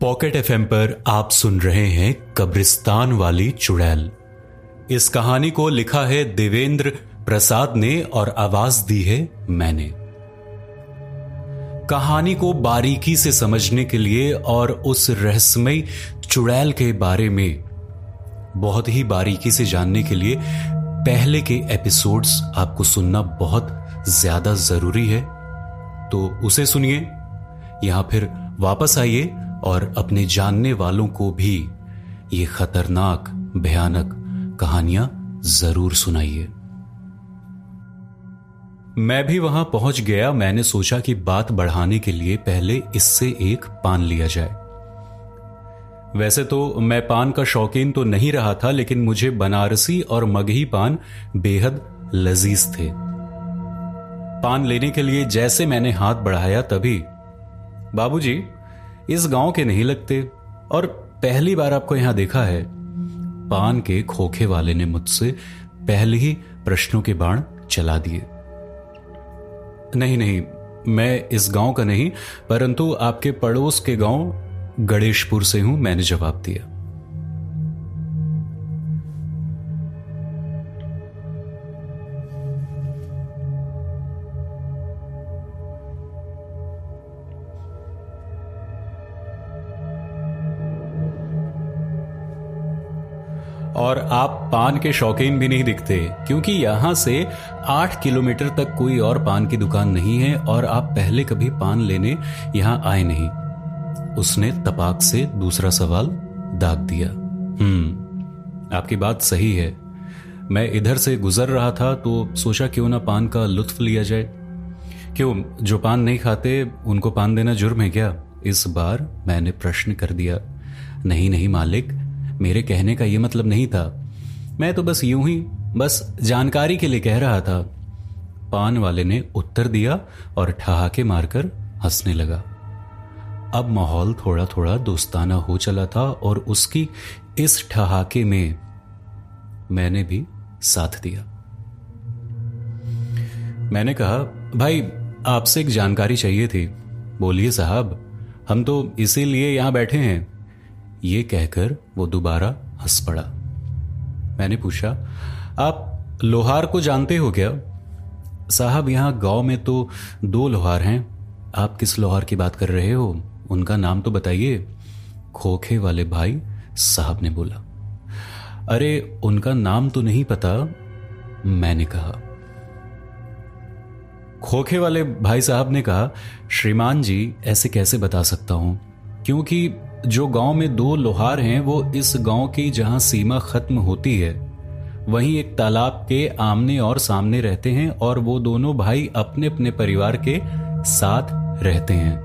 Pocket F पर आप सुन रहे हैं कब्रिस्तान वाली चुड़ैल। इस कहानी को लिखा है देवेंद्र प्रसाद ने और आवाज़ दी है मैंने। कहानी को बारीकी से समझने के लिए और उस रहस्यमय चुड़ैल के बारे में बहुत ही बारीकी से जानने के लिए पहले के एपिसोड्स आपको सुनना बहुत ज़्यादा ज़रूरी है। तो उसे सुनिए। यहाँ फिर वापस आइए और अपने जानने वालों को भी ये खतरनाक, भयानक कहानियाँ ज़रूर सुनाइए। मैं भी वहाँ पहुँच गया, मैंने सोचा कि बात बढ़ाने के लिए पहले इससे एक पान लिया जाए। वैसे तो मैं पान का शौकीन तो नहीं रहा था, लेकिन मुझे बनारसी और मगही पान बेहद लजीज थे। पान लेने के लिए जैसे मैंने हाथ बढ़ाया तभी। बाबूजी इस गाँव के नहीं लगते। और पहली बार आपको यहाँ देखा है, पान के खोखे वाले ने मुझसे पहले ही प्रश्नों के बाण चला दिए। नहीं नहीं, मैं इस गाँव का नहीं, परंतु आपके पड़ोस के गाँव गणेशपुर से हूँ, मैंने जवाब दिया। और आप पान के शौकीन भी नहीं दिखते, क्योंकि यहाँ से आठ किलोमीटर तक कोई और पान की दुकान नहीं है और आप पहले कभी पान लेने यहाँ आए नहीं। उसने तपाक से दूसरा सवाल दाग दिया। हम्म आपकी बात सही है। मैं इधर से गुजर रहा था तो सोचा क्यों ना पान का लुत्फ लिया जाए। क्यों, जो पान नहीं खाते, उनको पान देना जुर्म है क्या? इस बार मैंने प्रश्न कर दिया। नहीं नहीं मालिक मेरे कहने का यह मतलब नहीं था। मैं तो बस यूँ ही, बस जानकारी के लिए कह रहा था। पान वाले ने उत्तर दिया और ठहाके मारकर हंसने लगा। अब माहौल थोड़ा थोड़ा दोस्ताना हो चला था और उसकी इस ठहाके में मैंने भी साथ दिया। मैंने कहा, भाई, आपसे एक जानकारी चाहिए थी। बोलिए साहब, हम तो इसीलिए यहाँ बैठे हैं। ये कहकर वो दोबारा हंस पड़ा। मैंने पूछा, आप लोहार को जानते हो क्या? साहब, यहाँ गाँव में तो दो लोहार हैं। आप किस लोहार की बात कर रहे हो? उनका नाम तो बताइए। खोखे वाले भाई साहब ने बोला, अरे, उनका नाम तो नहीं पता, मैंने कहा। खोखे वाले भाई साहब ने कहा, श्रीमान जी, ऐसे कैसे बता सकता हूँ? क्योंकि जो गाँव में दो लोहार हैं, वो इस गाँव की जहाँ सीमा खत्म होती है। वहीं एक तालाब के आमने और सामने रहते हैं और वो दोनों भाई अपने अपने परिवार के साथ रहते हैं।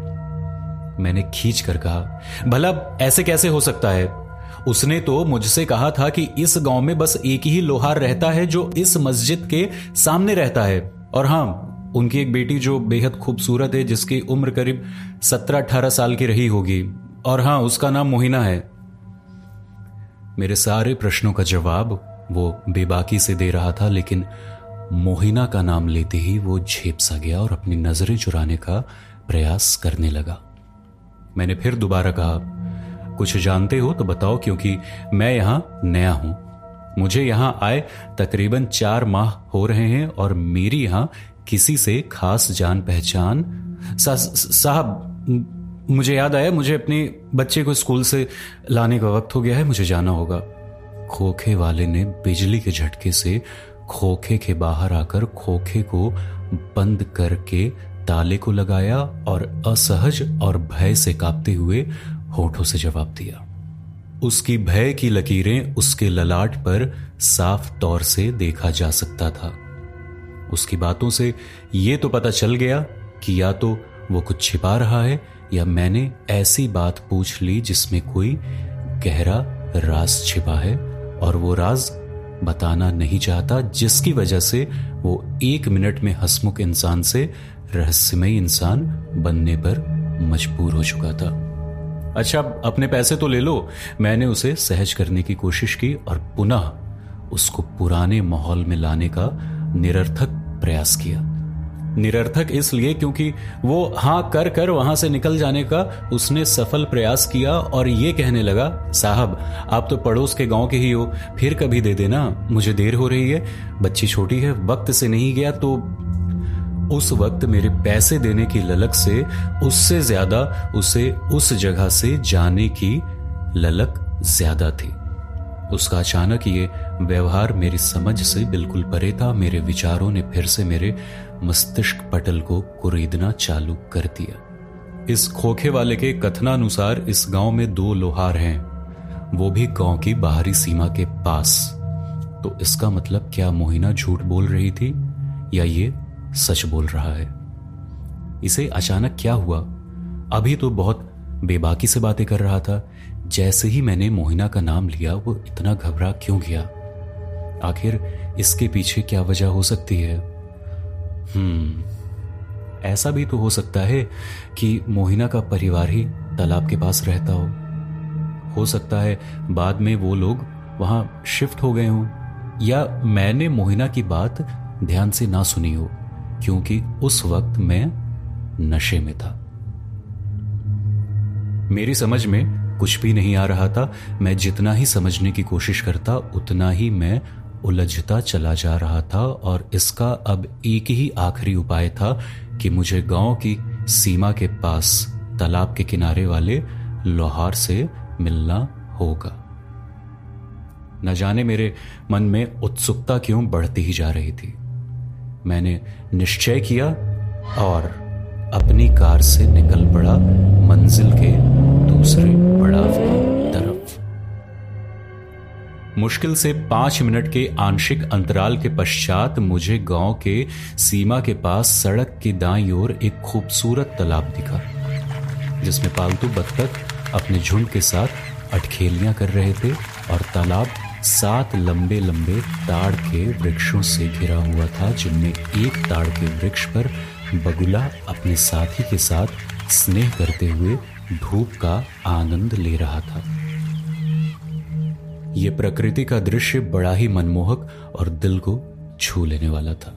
मैंने खींच कर कहा, भला ऐसे कैसे हो सकता है? उसने तो मुझसे कहा था कि इस गाँव में बस एक ही लोहार रहता है जो इस मस्जिद के सामने रहता है। और हाँ, उनकी एक बेटी जो बेहद खूबसूरत है, जिसकी उम्र करीब सत्रह अठारह साल की रही होगी। और हाँ, उसका नाम मोहिना है। मेरे सारे प्रश्नों का जवाब वो बेबाकी से दे रहा था, लेकिन मोहिना का नाम लेते ही वो झेप सा गया और अपनी नज़रें चुराने का प्रयास करने लगा। मैंने फिर दोबारा कहा, कुछ जानते हो तो बताओ, क्योंकि मैं यहाँ नया हूँ। मुझे यहाँ आए तकरीबन चार माह हो रहे हैं और मेरी यहाँ किसी से खास जान पहचान साहब मुझे याद आया, मुझे अपने बच्चे को स्कूल से लाने का वक्त हो गया है, मुझे जाना होगा। खोखे वाले ने बिजली के झटके से खोखे के बाहर आकर खोखे को बंद करके ताले को लगाया और असहज और भय से कांपते हुए होठों से जवाब दिया। उसकी भय की लकीरें उसके ललाट पर साफ़ तौर से देखा जा सकता था। उसकी बातों से यह तो पता चल गया कि या तो वो कुछ छिपा रहा है या मैंने ऐसी बात पूछ ली जिसमें कोई गहरा राज छिपा है और वो राज बताना नहीं चाहता, जिसकी वजह से वो एक मिनट में हसमुख इंसान से रहस्यमय इंसान बनने पर मजबूर हो चुका था। अच्छा अपने पैसे तो ले लो। मैंने उसे सहज करने की कोशिश की और पुनः उसको पुराने माहौल में लाने का निरर्थक प्रयास किया। निरर्थक इसलिए क्योंकि वो, हाँ, कर कर वहाँ से निकल जाने का उसने सफल प्रयास किया और ये कहने लगा, साहब, आप तो पड़ोस के गाँव के ही हो, फिर कभी दे देना, मुझे देर हो रही है। बच्ची छोटी है, वक्त से नहीं गया तो उस वक्त मेरे पैसे देने की ललक से, उससे ज़्यादा उसे उस जगह से जाने की ललक ज़्यादा थी। उसका अचानक ये व्यवहार मेरी समझ से बिल्कुल परे था। मेरे विचारों ने फिर से मेरे मस्तिष्क पटल को कुरेदना चालू कर दिया। इस खोखे वाले के कथनानुसार इस गाँव में दो लोहार हैं। वो भी गाँव की बाहरी सीमा के पास। तो इसका मतलब क्या मोहिना झूठ बोल रही थी या ये सच बोल रहा है? इसे अचानक क्या हुआ? अभी तो बहुत बेबाकी से बातें कर रहा था। जैसे ही मैंने मोहिना का नाम लिया, वो इतना घबरा क्यों गया? आखिर इसके पीछे क्या वजह हो सकती है? हम्म ऐसा भी तो हो सकता है कि मोहिना का परिवार ही तालाब के पास रहता हो। हो सकता है बाद में वो लोग वहाँ शिफ्ट हो गए हों, या मैंने मोहिना की बात ध्यान से ना सुनी हो, क्योंकि उस वक्त मैं नशे में था। मेरी समझ में कुछ भी नहीं आ रहा था। मैं जितना ही समझने की कोशिश करता, उतना ही मैं उलझता चला जा रहा था और इसका अब एक ही आखिरी उपाय था कि मुझे गाँव की सीमा के पास, तालाब के किनारे वाले लोहार से मिलना होगा। न जाने मेरे मन में उत्सुकता क्यों बढ़ती ही जा रही थी। मैंने निश्चय किया और अपनी कार से निकल पड़ा मंजिल के दूसरे पड़ाव की तरफ़। मुश्किल से पाँच मिनट के आंशिक अंतराल के पश्चात मुझे गाँव के सीमा के पास सड़क की दाई ओर एक खूबसूरत तालाब दिखा, जिसमें पालतू बत्तख अपने झुंड के साथ अटखेलियाँ कर रहे थे और तालाब सात लंबे लंबे ताड़ के वृक्षों से घिरा हुआ था, जिनमें एक ताड़ के वृक्ष पर बगुला अपने साथी के साथ स्नेह करते हुए धूप का आनंद ले रहा था। यह प्रकृति का दृश्य बड़ा ही मनमोहक और दिल को छू लेने वाला था।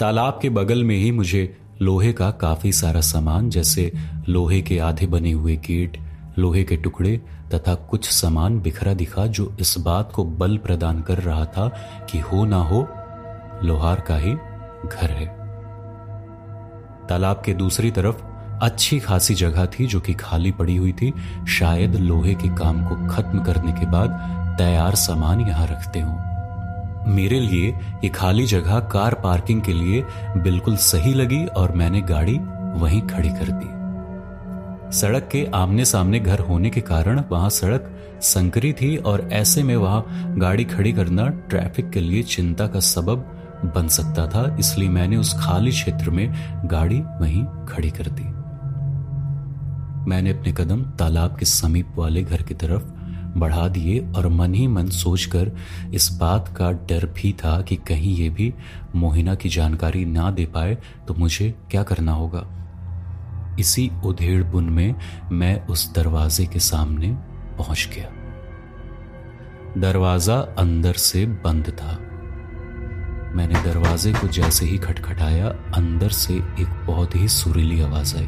तालाब के बगल में ही मुझे लोहे का काफ़ी सारा सामान, जैसे लोहे के आधे बने हुए गेट, लोहे के टुकड़े तथा कुछ सामान बिखरा दिखा, जो इस बात को बल प्रदान कर रहा था कि हो ना हो, लोहार का ही घर है। तालाब के दूसरी तरफ़ अच्छी खासी जगह थी जो कि खाली पड़ी हुई थी। शायद लोहे के काम को खत्म करने के बाद तैयार सामान यहाँ रखते हो। मेरे लिए ये खाली जगह कार पार्किंग के लिए बिल्कुल सही लगी और मैंने गाड़ी वहीं खड़ी कर दी। सड़क के आमने सामने घर होने के कारण वहाँ सड़क संकरी थी और ऐसे में वहाँ गाड़ी खड़ी करना ट्रैफ़िक के लिए चिंता का सबब बन सकता था, इसलिए मैंने उस खाली क्षेत्र में गाड़ी वहीं खड़ी कर दी। मैंने अपने कदम तालाब के समीप वाले घर की तरफ़ बढ़ा दिए और मन ही मन सोचकर इस बात का डर भी था कि कहीं ये भी मोहिना की जानकारी ना दे पाए तो मुझे क्या करना होगा। इसी उधेड़ बुन में मैं उस दरवाजे के सामने पहुँच गया। दरवाज़ा अंदर से बंद था। मैंने दरवाजे को जैसे ही खटखटाया, अंदर से एक बहुत ही सुरीली आवाज़ आई।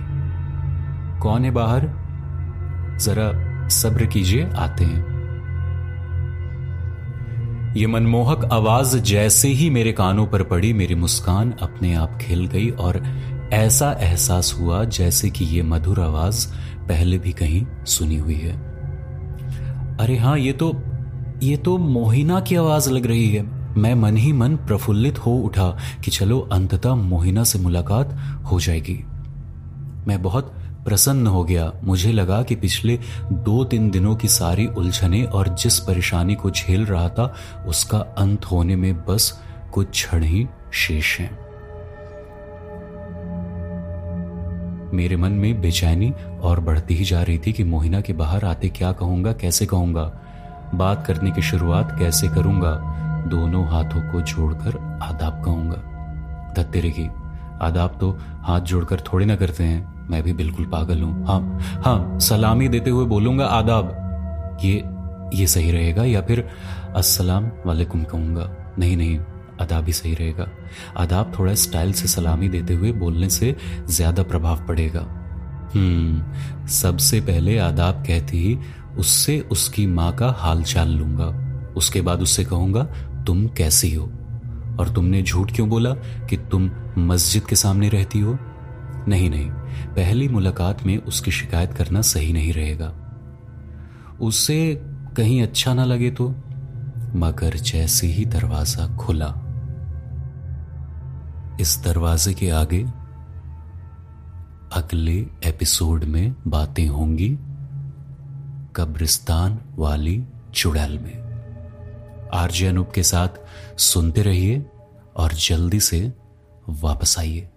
कौन है बाहर? जरा सब्र कीजिए, आते हैं। ये मनमोहक आवाज़ जैसे ही मेरे कानों पर पड़ी, मेरी मुस्कान अपने आप खिल गई और ऐसा एहसास हुआ जैसे कि ये मधुर आवाज़ पहले भी कहीं सुनी हुई है। अरे हाँ, ये तो ये तो मोहिना की आवाज़ लग रही है। मैं मन ही मन प्रफुल्लित हो उठा कि चलो अंततः मोहिना से मुलाकात हो जाएगी। मैं बहुत प्रसन्न हो गया। मुझे लगा कि पिछले दो तीन दिनों की सारी उलझने और जिस परेशानी को झेल रहा था, उसका अंत होने में बस कुछ क्षण ही शेष हैं। मेरे मन में बेचैनी और बढ़ती ही जा रही थी कि मोहिना के बाहर आते क्या कहूँगा, कैसे कहूँगा? बात करने की शुरुआत कैसे करूँगा? दोनों हाथों को जोड़कर आदाब कहूँगा धत्तेरे की, आदाब तो हाथ जोड़कर थोड़े ना करते हैं। मैं भी बिल्कुल पागल हूँ। हाँ हाँ सलामी देते हुए बोलूँगा आदाब। ये ये सही रहेगा या फिर अस्सलाम वालेकुम कहूँगा? नहीं नहीं, आदाब ही सही रहेगा। आदाब थोड़ा स्टाइल से सलामी देते हुए बोलने से ज़्यादा प्रभाव पड़ेगा। हम्म सबसे पहले आदाब कहती ही उससे उसकी माँ का हाल चाल लूँगा। उसके बाद उससे कहूँगा तुम कैसी हो? और तुमने झूठ क्यों बोला कि तुम मस्जिद के सामने रहती हो? नहीं नहीं, पहली मुलाकात में उसकी शिकायत करना सही नहीं रहेगा। उसे कहीं अच्छा ना लगे तो मगर जैसे ही दरवाज़ा खुला, इस दरवाजे के आगे अगले एपिसोड में बातें होंगी कब्रिस्तान वाली चुड़ैल में। आरजे अनूप के साथ सुनते रहिए और जल्दी से वापस आइए।